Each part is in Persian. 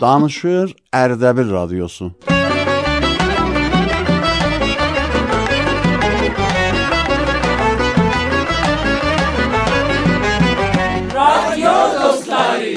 Danışır Ərdəbil radiosu. رادیو دوستداری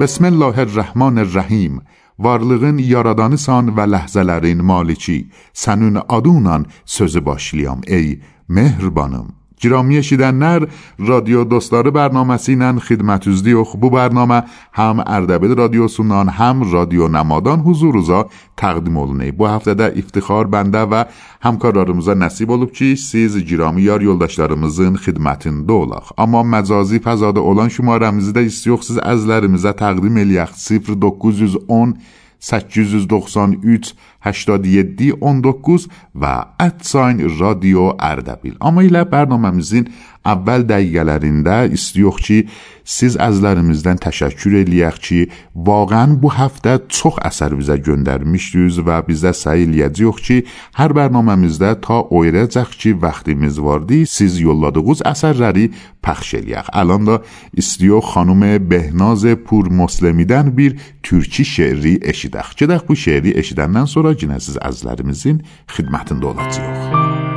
بسم الله الرحمن الرحیم varlığın yaradanısan və ləhzələrin maliki, sənin adunla sözü başlayam ey mehribanım. گرامی شیدن نر رادیو دوستاره برنامه سینن خدمت از دیو خوب برنامه هم اردبیل رادیو سونان هم رادیو نمادان حضور روزا تقدیم اولنی. بو هفته در افتخار بنده و همکارارمزا نصیب اولوب چی؟ سیز گرامی یار یولداشتارمزن خدمتن دولاخ اما مزازی فزاده اولان شما رمزی در استیوخ سیز از لرمزا تقدیم الیخ سیفر دوکوزیز اون 893 87 19 və ədsayn radio Ardabil. Amma ilə proqramımızın əvvəl dəqiqələrində istiyox ki, siz əzlərimizdən təşəkkür eləyək ki, vaqəən bu həftə çox əsər bizə göndərmişdiniz və bizə səy eləyəcəyik ki, hər bərnaməmizdə ta oyacaq ki, vaxtımız vardı, siz yolladığınız əsərləri pəxş eləyək. Alan da istiyox xanım Behnaz Pur Musliمیdən bir türkü şeiri eşidək. Gedək bu şeiri eşidəndən sonra yenə siz əzlərimizin xidmətində olacağıq.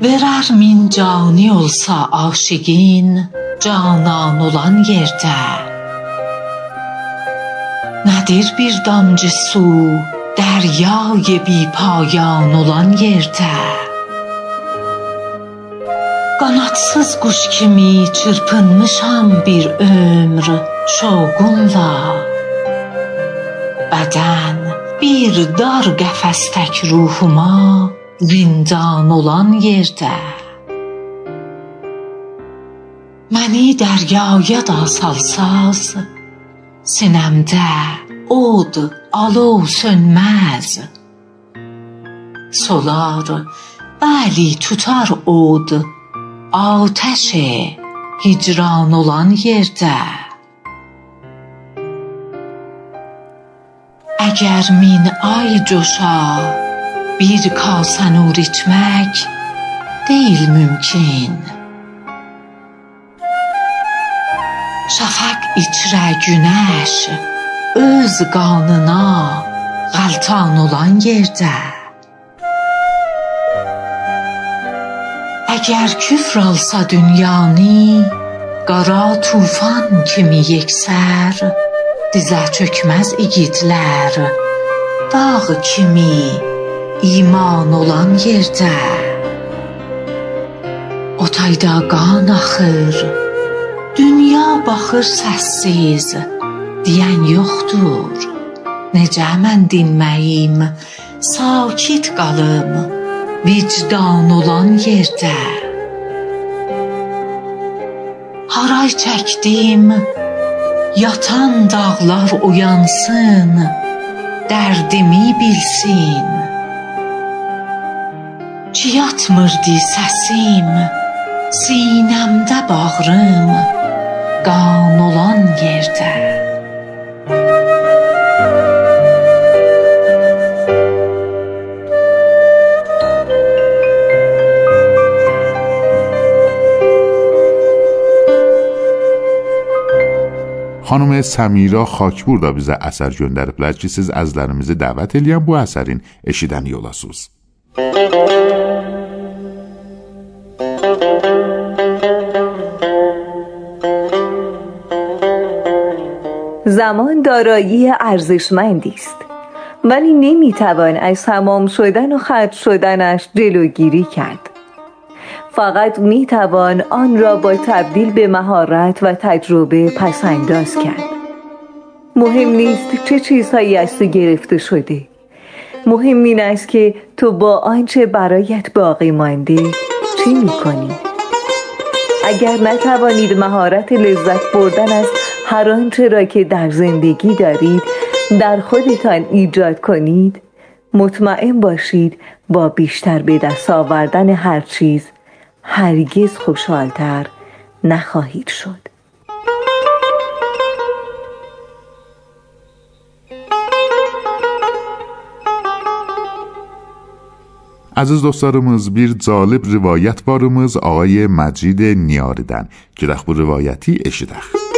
Verər min cani olsa aşiqin, canan olan yerdə. Nədir bir damcı su, dəryayı bipayan olan yerdə. Qanatsız quş kimi çırpınmışam bir ömr şoqunla. Bədən bir dar qəfəstək ruhuma zindan olan yerdə. Məni dəryaya da salsaz Sinəmdə od, alov sönməz. Solar, bəli tutar od Atəşi hicran olan yerdə. Əgər min ay coşar bir kase nur içmək deyil mümkün. Şəfəq içrə günəş öz qanına qəltan olan yerdə. Əgər küfr alsa dünyanı qara tufan kimi yeksər dizə çökməz igidlər dağ kimi iman olan yerdə Otayda qan axır Dünya baxır səssiz Deyən yoxdur. Necə mən dinməyim Sakit qalım Vicdan olan yerdə. Haray çəkdim Yatan dağlar oyansın Dərdimi bilsin Ki yatmırdı səsim Sinəmdə bağrım Qan olan yerdə Xanım Səmira Xakpur da bizə əsər göndəriblər ki, siz əzlərimizi dəvət eləyən bu əsərin eşidəni olasınız. زمان دارایی ارزشمندی است. ولی نمی‌توان از تمام شدن و ختم شدنش جلوگیری کرد. فقط می‌توان آن را با تبدیل به مهارت و تجربه پسنداز کرد. مهم نیست چه چیزهایی از تو گرفته شده. مهم این است که تو با آنچه برایت باقی مانده چی می‌کنی؟ اگر نتوانید مهارت لذت بردن از هر آنچه را که در زندگی دارید در خودتان ایجاد کنید مطمئن باشید با بیشتر به دست آوردن هر چیز هرگز خوشحالتر نخواهید شد Aziz dostlarımız bir calib rivayət barımız ağay Məcid Niyaridən. Girək bu rivayəti eşidək.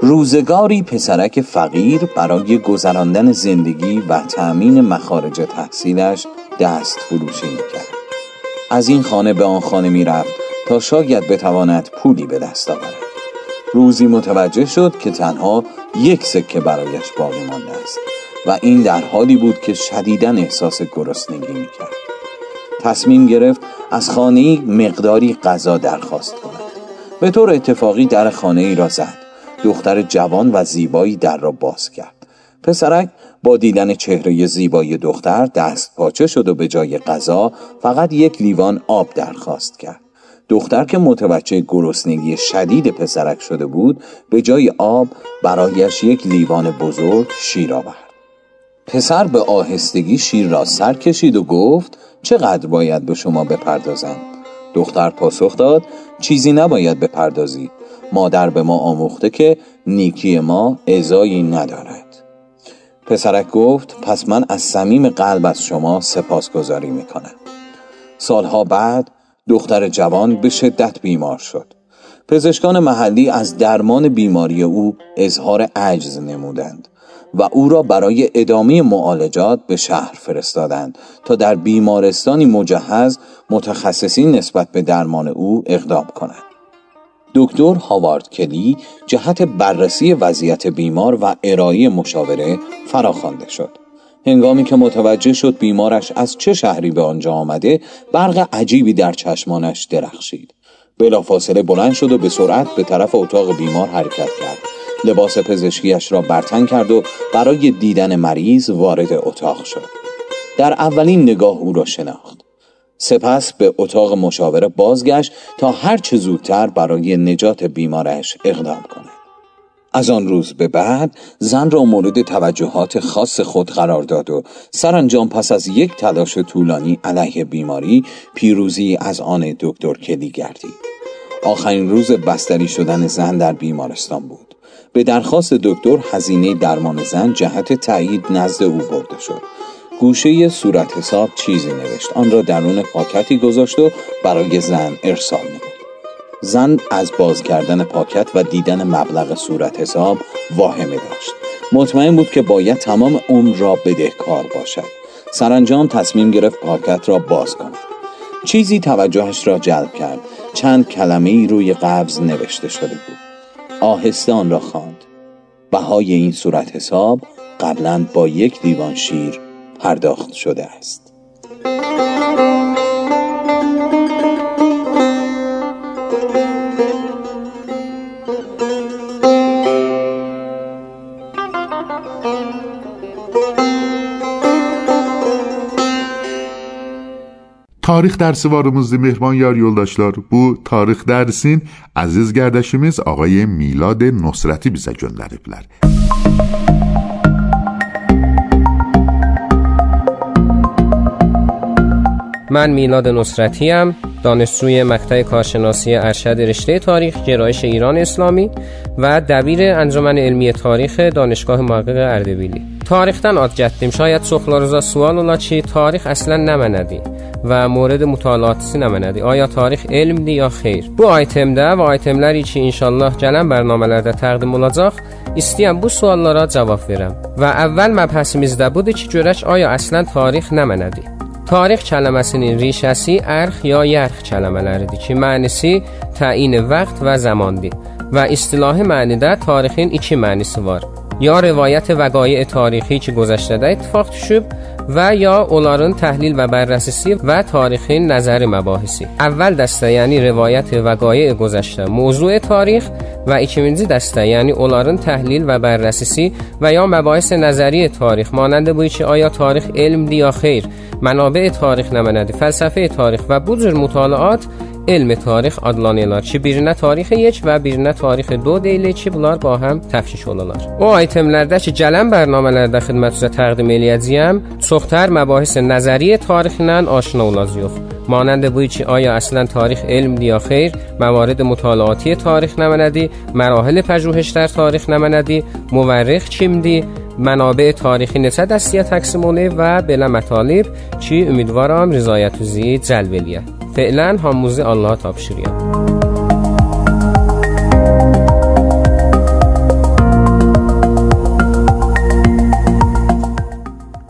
روزگاری پسرک فقیر برای گذراندن زندگی و تأمین مخارج تحصیلش دست فروشی می‌کرد. از این خانه به آن خانه می‌رفت تا شاید بتواند پولی به دست آورد. روزی متوجه شد که تنها یک سکه برایش باقی مانده است و این در حالی بود که شدیدا احساس گرسنگی می‌کرد. تصمیم گرفت از خانه مقداری غذا درخواست کند. به طور اتفاقی در خانه ای را زد. دختر جوان و زیبایی در را باز کرد. پسرک با دیدن چهره زیبای دختر دست پاچه شد و به جای غذا فقط یک لیوان آب درخواست کرد. دختر که متوجه گرسنگی شدید پسرک شده بود به جای آب برایش یک لیوان بزرگ شیر آورد. پسر به آهستگی شیر را سر کشید و گفت چقدر باید به شما بپردازم؟ دختر پاسخ داد چیزی نباید بپردازی. مادر به ما آموخته که نیکی ما ازایی ندارد. پسرک گفت پس من از صمیم قلب از شما سپاسگزاری می‌کنم. سالها بعد دختر جوان به شدت بیمار شد. پزشکان محلی از درمان بیماری او اظهار عجز نمودند و او را برای ادامه معالجات به شهر فرستادند تا در بیمارستانی مجهز متخصصین نسبت به درمان او اقدام کنند. دکتر هاوارد کلی جهت بررسی وضعیت بیمار و ارائه مشاوره فراخوانده شد. هنگامی که متوجه شد بیمارش از چه شهری به آنجا آمده برق عجیبی در چشمانش درخشید. بلافاصله بلند شد و به سرعت به طرف اتاق بیمار حرکت کرد. لباس پزشکیش را برتن کرد و برای دیدن مریض وارد اتاق شد. در اولین نگاه او را شناخت. سپس به اتاق مشاوره بازگشت تا هر چه زودتر برای نجات بیمارش اقدام کند از آن روز به بعد زن را مورد توجهات خاص خود قرار داد و سرانجام پس از یک تلاش طولانی علیه بیماری پیروزی از آن دکتر کلی گردید آخرین روز بستری شدن زن در بیمارستان بود. به درخواست دکتر هزینه درمان زن جهت تایید نزد او برده شد. گوشه صورت حساب چیزی نوشت. آن را درون پاکتی گذاشت و برای زن ارسال نمود. زن از باز کردن پاکت و دیدن مبلغ صورت حساب واهمه داشت. مطمئن بود که باید تمام عمر را بدهکار باشد. سرانجام تصمیم گرفت پاکت را باز کند. چیزی توجهش را جلب کرد. چند کلمه ای روی قبض نوشته شده بود. آهسته آن را خواند. بهای این صورت حساب قبلا با یک دیوان شیر پرداخت شده است. تاریخ درس وارموز مهربان یار یولداشلار. بو تاریخ درسین عزیز گردشمیز آقای میلاد نصرتی بیزه گندریبلر موسیقی من میلاد نصرتی هم دانشجوی مقطع کارشناسی ارشد رشته تاریخ گرایش ایران اسلامی و دبیر انجمن علمی تاریخ دانشگاه محقق اردبیلی. تاریختن آد جدیم شاید سخلا رزا سوال اولا چی؟ تاریخ اصلا نمندی و مورد مطالعاتی نمندی آیا تاریخ علم دی یا خیر؟ بو آیتم ده و آیتم لری چی؟ انشالله جلن برنامه لرده تقدیم ملاجاخ استیم بو سوال جواب برم. و اول مبحث مزده بوده چی جورش؟ آیا اصلا تاریخ نمندی تاریخ کلمه‌سین ریشه‌سی ارخ یا یرخ کلمه‌لری دی که معنیسی تعیین وقت و زماندی و اصطلاح معنی ده تاریخین 2 معنیسی وار یا روایت وقایع تاریخی که گذشته ده؟ اتفاق تشوب و یا اولارن تحلیل و بررسی و تاریخی نظر مباحثی. اول دسته یعنی روایت و وقایع گذشته. موضوع تاریخ و ایکمینزی دسته یعنی اولارن تحلیل و بررسی و یا مباحث نظری تاریخ. مانند بوی چه آیا تاریخ علم دی یا خیر؟ منابع تاریخ نمند فلسفه تاریخ و بزرگ مطالعات elm tarix adlanırlar ki, birinə tarix 1 və birinə tarix 2 deyilir ki, bunlar ba həm təfkik olarlar. O itemlərdə ki, gələn bərnamələrdə xidmətinizə təqdim eləyəcəyəm, çoxtər məbahis nəzəri tarixlə aşina olacağıq. مانند bu ki, آیا اصلا tarix elmdir ya xeyr, موارد مطالعاتی tarix nə mənədir, مراحل پژوهشlər tarix nə mənədir, مورخ kimdir, منابع تاریخی təqsim olunub və belə mətalib ki, ümidvaram rızayətinizi cəlb eləyə. فعلا هاموزی الله تابشیریم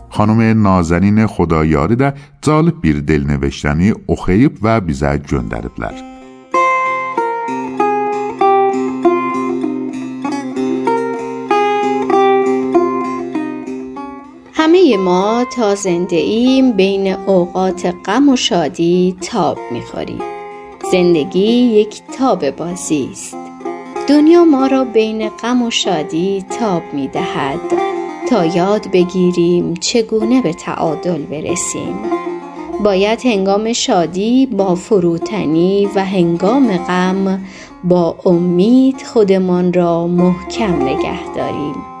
خانم نازنین خدایاری در جالب بیر دل نوشتنی اخیب و بیزه جندرد همه ما تا زنده ایم بین اوقات غم و شادی تاب می‌خوریم. زندگی یک تاب بازی است. دنیا ما را بین غم و شادی تاب می‌دهد. تا یاد بگیریم چگونه به تعادل برسیم. باید هنگام شادی با فروتنی و هنگام غم با امید خودمان را محکم نگه داریم.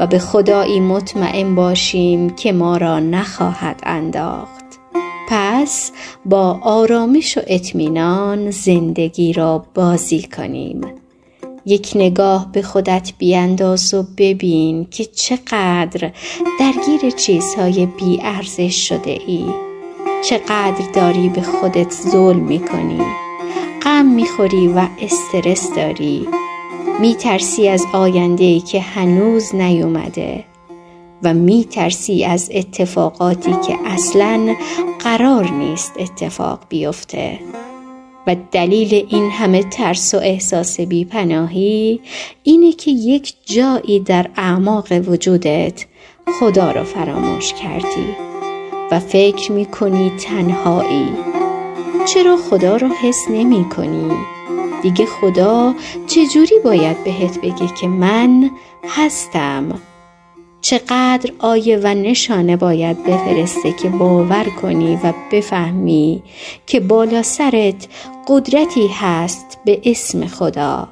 و به خدایی مطمئن باشیم که ما را نخواهد انداخت. پس با آرامش و اطمینان زندگی را بازی کنیم. یک نگاه به خودت بیانداز و ببین که چقدر درگیر چیزهای بی ارزش شده ای. چقدر داری به خودت ظلم می کنی غم می‌خوری و استرس داری. می ترسی از آینده که هنوز نیومده و می ترسی از اتفاقاتی که اصلا قرار نیست اتفاق بیفته و دلیل این همه ترس و احساس بیپناهی اینه که یک جایی در اعماق وجودت خدا را فراموش کردی و فکر می کنی تنهایی چرا خدا را حس نمی کنی؟ دیگه خدا چجوری باید بهت بگه که من هستم؟ چقدر آیه و نشانه باید بفرسته که باور کنی و بفهمی که بالا سرت قدرتی هست به اسم خدا.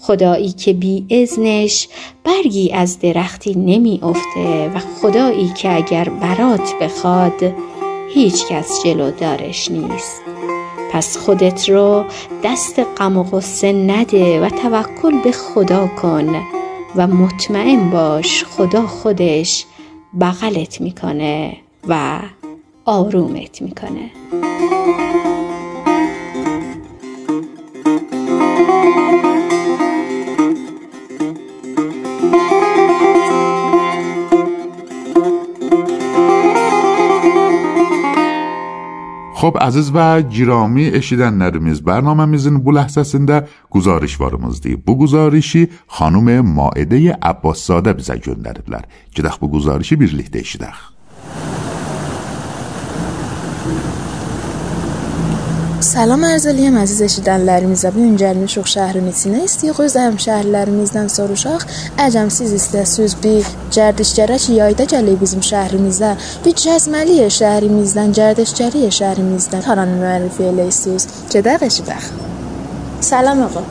خدایی که بی ازنش برگی از درختی نمی افته و خدایی که اگر برات بخواد هیچ کس جلو دارش نیست. پس خودت رو دست غم و غصه نده و توکل به خدا کن و مطمئن باش خدا خودش بغلت می‌کنه و آرومت می‌کنه. خب عزیز و جرامی اشیدن نرمیز برنامه میزین بو لحظه سنده گزارش وارمز دی بو گزارشی خانوم ماعده عباس ساده بیزه جندردلر جدخ بو گزارشی بیرلیخ دیشیدخ Salam eləyəm əziz eşidənlərimizə. Bu gün gəlmişik şəhrin içinə. İstəyirik öz həmşəhərlərimizdən soruşaq. Əcəmsiz istəsiz bir gərdişgərə ki, yayda gəlib bizim şəhrimizə. Bir cəzməliyə şəhrimizdən, gərdişgəriyə şəhrimizdən haranı müəllif eləyəsiniz. Gedək eşidək. Salam ağa.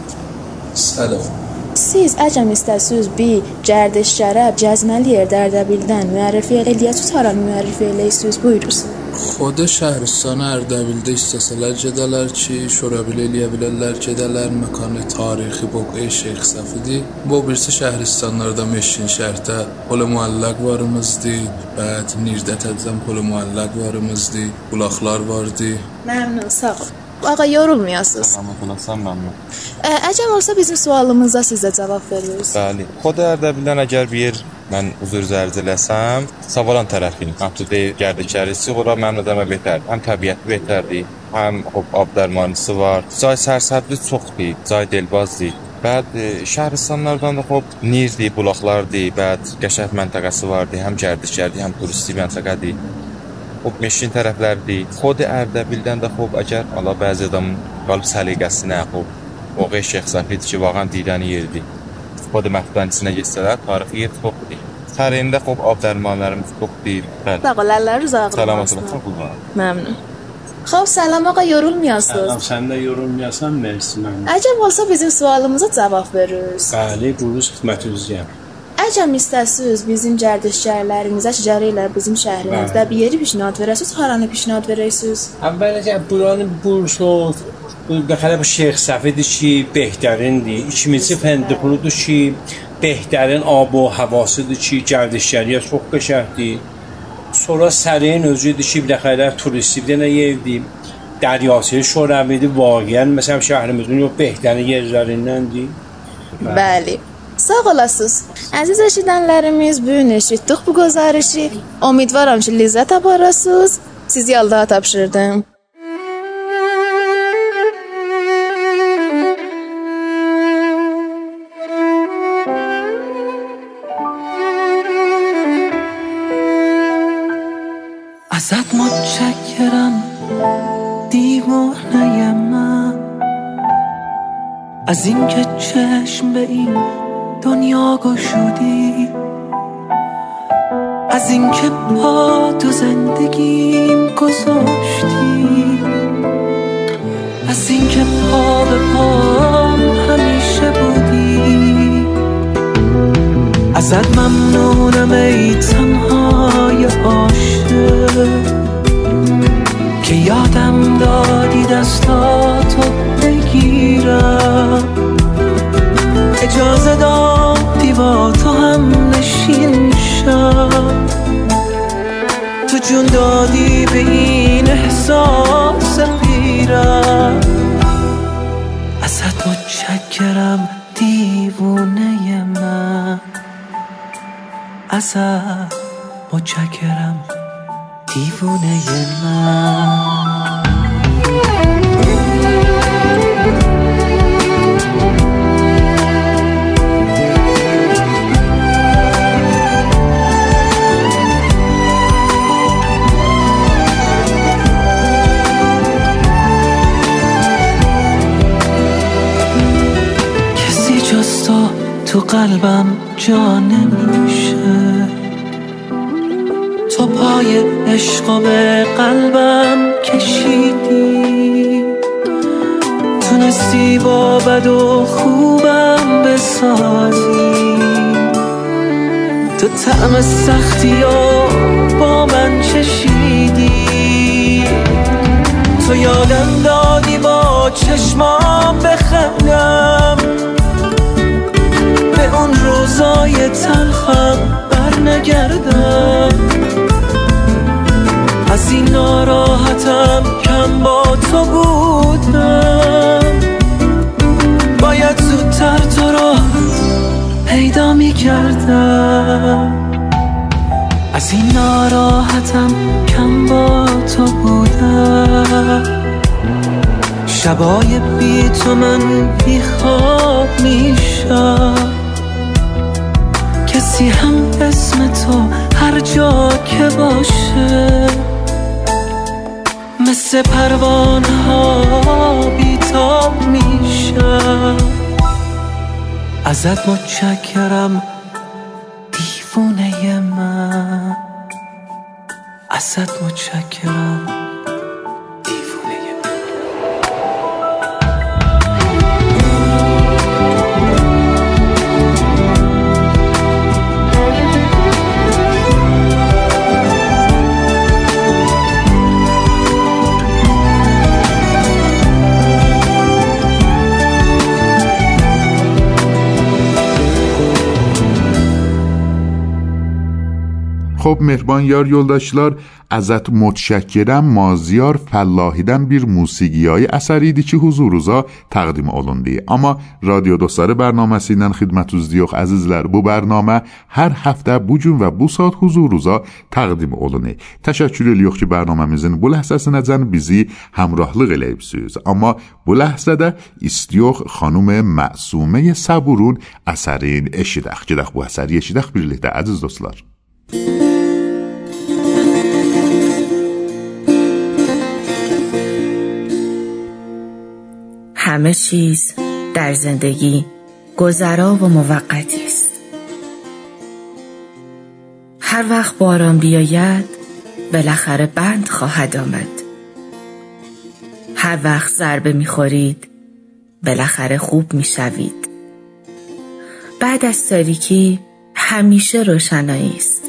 Salam. Siz əcəm istəsiz bir cərdiş şərəb cəzməli yer Dərdəbildən müərrifə eləyə tutaran müərrifə eləyirsiz buyuruz. Xoda şəhristanı Ərdəbildə istəsələr gedələr ki, şorəbil eləyə bilərlər gedələr məkanı tarixi boq Şeyx Səfidir. Bu birisi şəhristanlarda Meşin şəhərdə pol müəllaq varımızdı, bəd Nirdət ədzəm pol müəllaq varımızdı, bulaqlar vardı. Məmnun, sağ ol. Ağa yorulmayasınız. Tamam, məmnun. Əcəm olsa bizim sualımıza siz də cavab verirsiniz. Bəli. Xod Ərdəbildən əgər bir yer mən uzur zərciləsəm, Savalan tərəfin, Abdüdey gərdikərisi ora mənim nəzərimə betərdir. Həm təbiəti betərdir, həm hop abdərmanisi var. Cay sərsəbli çoxdur, cay delbazdır. Bəd şəhristanlardan da xop nirdir, bulaqlardır, bəd qəşəng məntəqəsi vardır, həm gərdikərdir, həm turisti məntəqədir. Xob meşin tərəflərdi. Xod Ərdəbildən də xob əgər ala bəzidəm qalb səliqəsinə xob. O qey Şeyx Səfid ki vağan didəni yerdi. Xod məftançısına getsələr tarixi yer xobdi. Tarixində xob abdərmanlarımız xobdi. Dağlarlar uzaqdır. Salamatlıqla qullanın. Məmnun. Xov salam ağa yorulmuyorsunuz. Salam sen de yorulmuyorsan mersi mənim. Acaba olsa bizim sualımıza cevap veririz. Bəli, buyuruz xidmətinizdəyəm. Əcəb istəsiz bizim gərdişgərlərimizə şəcərə ilə bizim şəhrimizdə bir yeri pişnad verəsiz, haranı pişnad verəsiz? Əvvəlcə buranın burşot Bəxələ bu Şeyx Səfidir ki, Behtərindir. İkincisi Fəndiquludur ki, Behtərin ab və havasıdır ki, gərdişgəriyə çox qəşəngdir. Sonra Sərin özüdür ki, biləxələ turisti bir dənə yerdir. Dəryası Şoravidir, vaqəən məsələn şəhrimizin yox Behtərin yerlərindəndir. Bəli. Sağ olasınız. Əziz eşidənlərimiz, bu gün eşitdik bu göstərişi. Ümidvaram ki, ləzzət aparasınız. Sizi Allaha tapşırdım. ازت متشکرم دیوانه من از اینکه چشم به این دنیا گشودی. از اینکه پا تو زندگیم گذاشتی. از اینکه پا به پام همیشه بودی. ازت ممنونم ای تنهای عاشق. که یادم دادی دستاتو بگیرم. تو هم نشین شم تو جون دادی به این احساس پیرم ازت متشکرم دیوونه من. ازت متشکرم دیوونه من. تو قلبم جا نمیشه. تو پای عشق به قلبم کشیدی. تونستی با بد و خوبم بسازی. تو طعم سختی و با من چشیدی. تو یادم دادی با چشمام بخندم. اون روزای تلخم بر نگردم از این ناراحتم کم با تو بودم. باید زودتر تو رو پیدا می کردم از این ناراحتم کم با تو بودم. شبای بی تو من بی خواب میشم. کسی هم اسم تو هر جا که باشه. مثل پروانه ها بیتاب میشم. ازت متشکرم دیوونه من. ازت متشکرم. مهربان یار یولداشلار ازت متشکرم مازیار فلاحیدن بیر موسیقی های اثری دیچی حضور روزا تقدیم اولندی اما رادیو دوستار برنامه سینن خدمت از دیوخ عزیزلر بو برنامه. هر هفته بو و بو ساعت حضور روزا تقدیم اولندی تشکر الیوخ که برنامه میزن بو لحظه سنزن بیزی همراهلی غلیب سوز. اما بو لحظه ده استیوخ خانوم معصومه صبورون اثرین اشیدخ. جدخ بو اثری اشیدخ. بیرلیده عزیز دوستلار. Thank you. همه چیز در زندگی گذرا و موقتی است. هر وقت باران بیاید بالاخره بند خواهد آمد. هر وقت ضربه می‌خورید بالاخره خوب می‌شوید. بعد از تاریکی همیشه روشنایی است.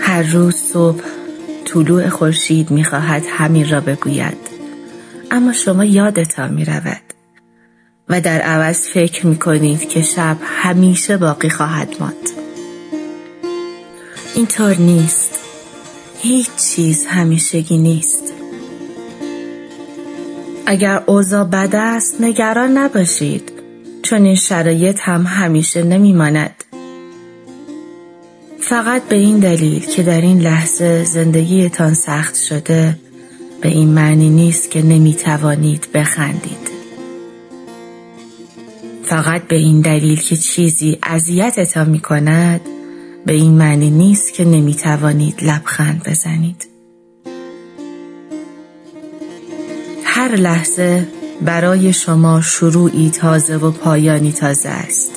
هر روز صبح طلوع خورشید می‌خواهد همین را بگوید. اما شما یادتان می‌رود. و در عوض فکر می‌کنید که شب همیشه باقی خواهد ماند. اینطور نیست. هیچ چیز همیشگی نیست. اگر اوضاع بد است نگران نباشید. چون این شرایط هم همیشه نمیماند. فقط به این دلیل که در این لحظه زندگیتان سخت شده به این معنی نیست که نمی‌توانید بخندید فقط به این دلیل که چیزی اذیتتان می کند به این معنی نیست که نمی توانید لبخند بزنید. هر لحظه برای شما شروعی تازه و پایانی تازه است.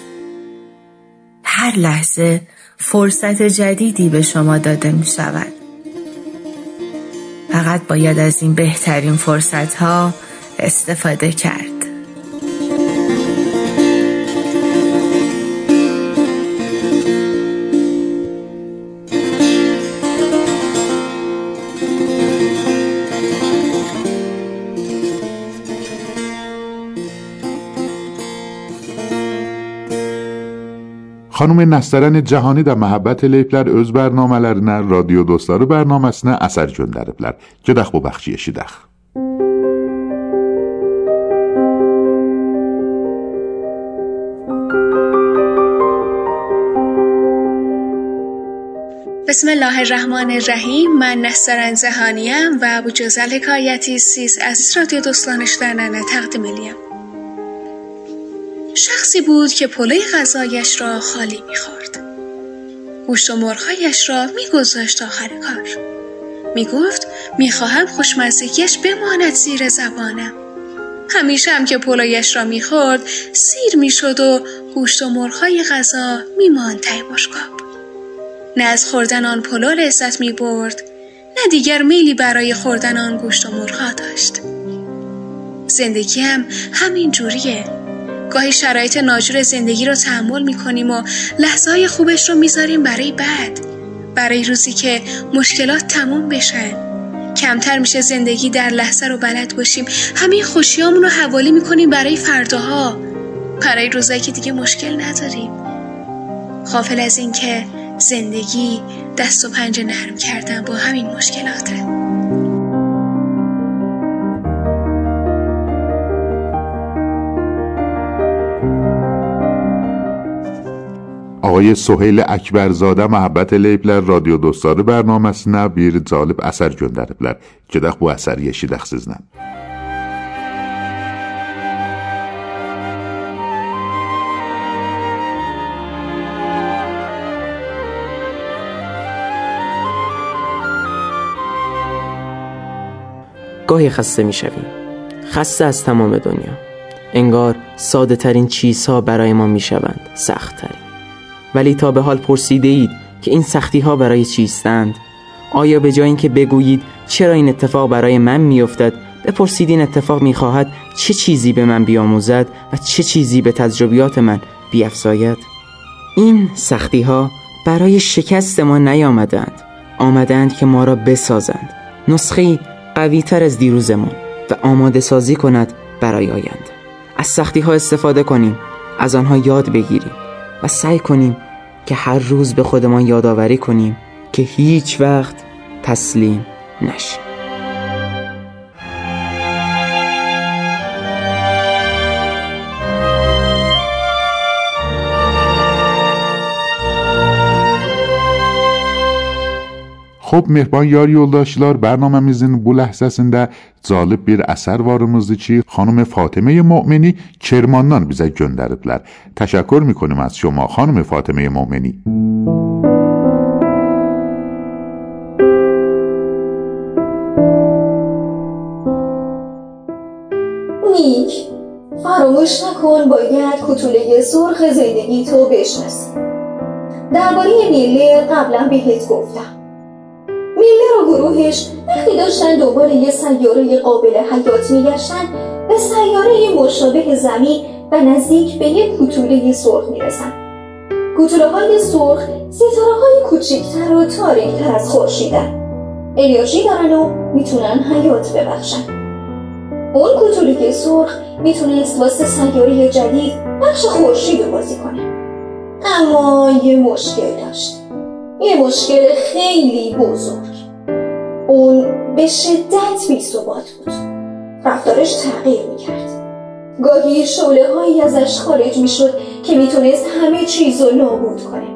هر لحظه فرصت جدیدی به شما داده می شود. فقط باید از این بهترین فرصت ها استفاده کرد. خانم نسترن جهانی در محبت لیپلر از برنامه لرنه رادیو دوستارو برنامه سنه اثر جن لرپلر که دخ ببخشی اشی دخ. بسم الله الرحمن الرحیم. من نصر انزهانیم و ابو جزل کایتی سیز از رادیو دوستانش در ننه تقدیم الیم شخصی بود که پلوی غذایش را خالی می‌خورد. گوشت و مرغهایش را میگذاشت آخر کار. می‌گفت می‌خواهم خوشمزگیش بماند زیر زبانم. همیشه هم که پلویش را می‌خورد سیر می‌شد و گوشت و مرغهای غذا میماند ته بشقاب نه از خوردن آن پلو لذت می‌برد نه دیگر میلی برای خوردن آن گوشت و مرغها داشت. هم همین جوریه. گاهی شرایط ناجور زندگی رو تحمل می‌کنیم و لحظه های خوبش رو می‌ذاریم برای بعد. برای روزی که مشکلات تموم بشن. کمتر میشه زندگی در لحظه رو بلد باشیم. همین خوشیامون رو حوالی می‌کنیم برای فرداها. برای روزایی که دیگه مشکل نداریم. غافل از اینکه زندگی دست و پنجه نرم کردن با همین مشکلاته آقای سهیل اکبرزاده محبت لیپلر رادیو دوستار برنامه سنه بیر جالب اثر گندربلر جدخ بو اثر یشی دخسیز نم گاهی خسته می شویم. خسته از تمام دنیا. انگار ساده ترین چیزها برای ما می شوند سخت ترین ولی تا به حال پرسیده اید که این سختی ها برای چیستند آیا به جای اینکه بگویید چرا این اتفاق برای من میافتد بپرسید این اتفاق می‌خواهد چه چیزی به من بیاموزد و چه چیزی به تجربیات من بیافزاید؟ این سختی ها برای شکست ما نیامدند. آمدند که ما را بسازند. نسخه قوی تر از دیروزمان و آماده سازی کند برای آینده. از سختی ها استفاده کنیم از آنها یاد بگیریم. و سعی کنیم که هر روز به خودمان یادآوری کنیم که هیچ وقت تسلیم نشیم. Xo'p, mehmon yor yo'ldoshlar, barnomamizin bu lahzasında zalib bir varımızdı ki, xanım Fatıme Mu'mini Kermandan bizə göndəriblər. Təşəkkür می‌کنیم از شما خانم فاطمه مؤمنی. نیک فراموش نکن باید کتوله سرخ زندگی تو بشناسی درباره میله قبلا بهت گفتم میله و گروهش وقتی داشتن دنبال یه سیاره قابل حیات میگشتن به سیاره مشابه زمین و نزدیک به یک کوتوله سرخ می‌رسن. کوتوله های سرخ ستاره های کوچکتر و تاریکتر از خورشیدن انرژی دارن و می‌تونن حیات ببخشن. اون کوتوله سرخ می‌تونست واسه سیاره جدید بخش خورشید بازی کنه. اما یه مشکل داشت. یه مشکل خیلی بزرگ. اون به شدت بی بود. رفتارش تغییر می‌کرد. گاهی شعله هایی ازش خارج می‌شد که می‌تونست همه چیز رو نابود کنه.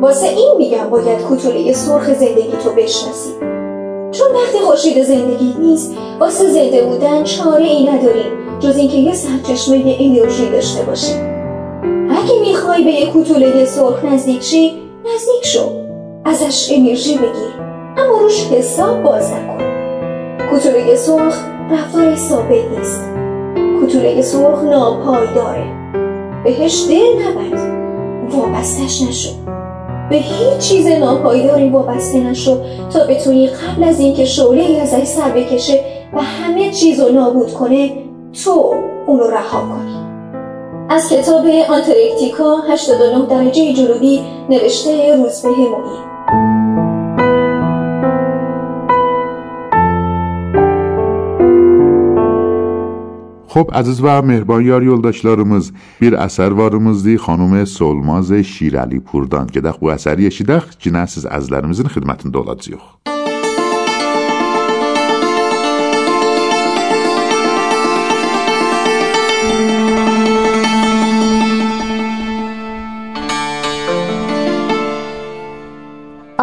واسه این میگم باید کتوله سرخ زندگی تو بشناسی. چون وقتی خورشید زندگی نیست واسه زنده بودن چاره ای نداریم جز اینکه یه سرچشمه انرژی داشته باشی اگه می‌خوای به یه کتوله سرخ نزدیک شی نزدیک شو. ازش انرژی بگیر. اما روش حساب باز نکن. کتوله سرخ رفتار ثابت نیست. کتوله سرخ ناپایداره بهش دل نبند. وابستش نشو. به هیچ چیز ناپایداری وابسته نشو تا بتونی قبل از اینکه شعله ای ازش سر بکشه و همه چیز رو نابود کنه تو اونو رها کنی. از کتاب آنترکتیکا 89 درجه جنوبی نوشته روزبه مویی Xo'p aziz va mehrbonyar yo'ldoshlarimiz, bir asar borimizni xonum Solmaz Shiralipurdan kedaq bu asar yeshidaq jina siz azizlarimizning xizmatida olasiz.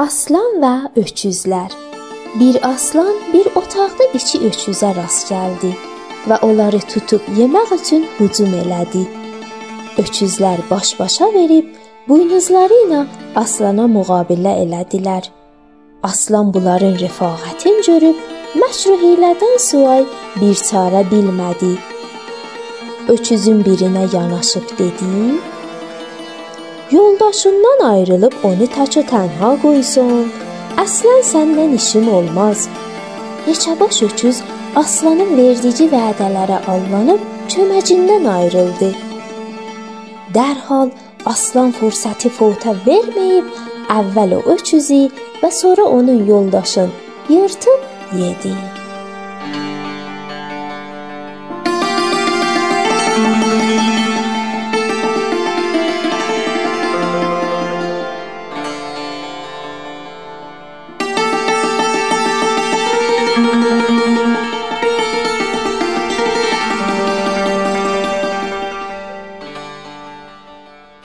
Aslan və öküzlər. Bir aslan bir otaqda iki öküzə rast gəldi və onları tutub yemək üçün hücum elədi. Öküzlər baş-başa verib buynuzları ilə aslana müqabilə elədilər. Aslan bunların rəfaqətini görüb məşruhilədən suay bir çarə bilmədi. Öküzün birinə yanaşıb dedi: Yoldaşından ayrılıb onu taça tənha qoysun. Aslan səndən işim olmaz. Neçəbaş öküz aslanın verdiyi vədələrə allanıb köməcindən ayrıldı. Dərhal aslan fürsəti fota verməyib əvvəl o öküzü və sonra onun yoldaşın yırtıb yedi.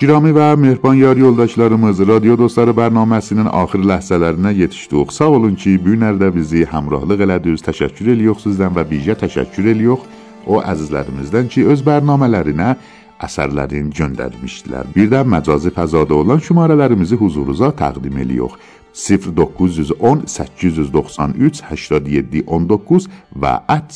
Girami və mehriban yar yoldaşlarımız, Radio Dostları bərnaməsinin axır ləhzələrinə yetişdik. Sağ olun ki, bu günlərdə bizi həmrahlıq elədiniz. Təşəkkür edirik sizdən və birgə təşəkkür edirik o əzizlərimizdən ki, öz bərnamələrinə əsərlərin göndərmişdilər. Bir də məcazi fəzada olan şumarələrimizi huzurunuza təqdim edirik. سفر و ات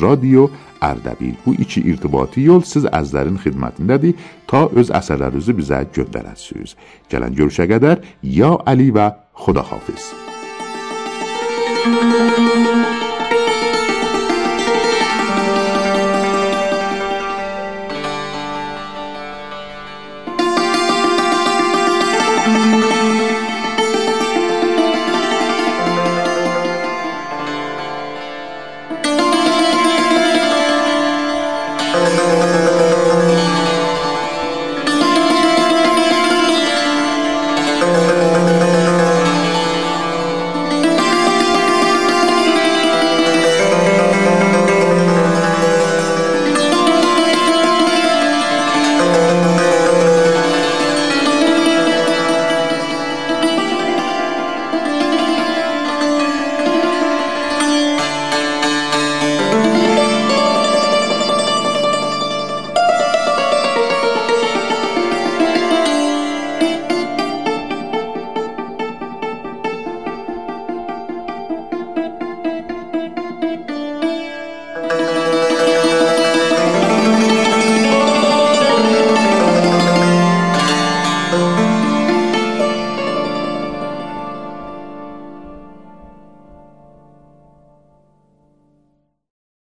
رادیو اردبیل بو ایچی ارتباطی یول سیز از درین خدمت ندی تا از اصلا روزی بیزه گدر از سیز گلن گروشه گدر یا علی و خدا حافظ Thank you.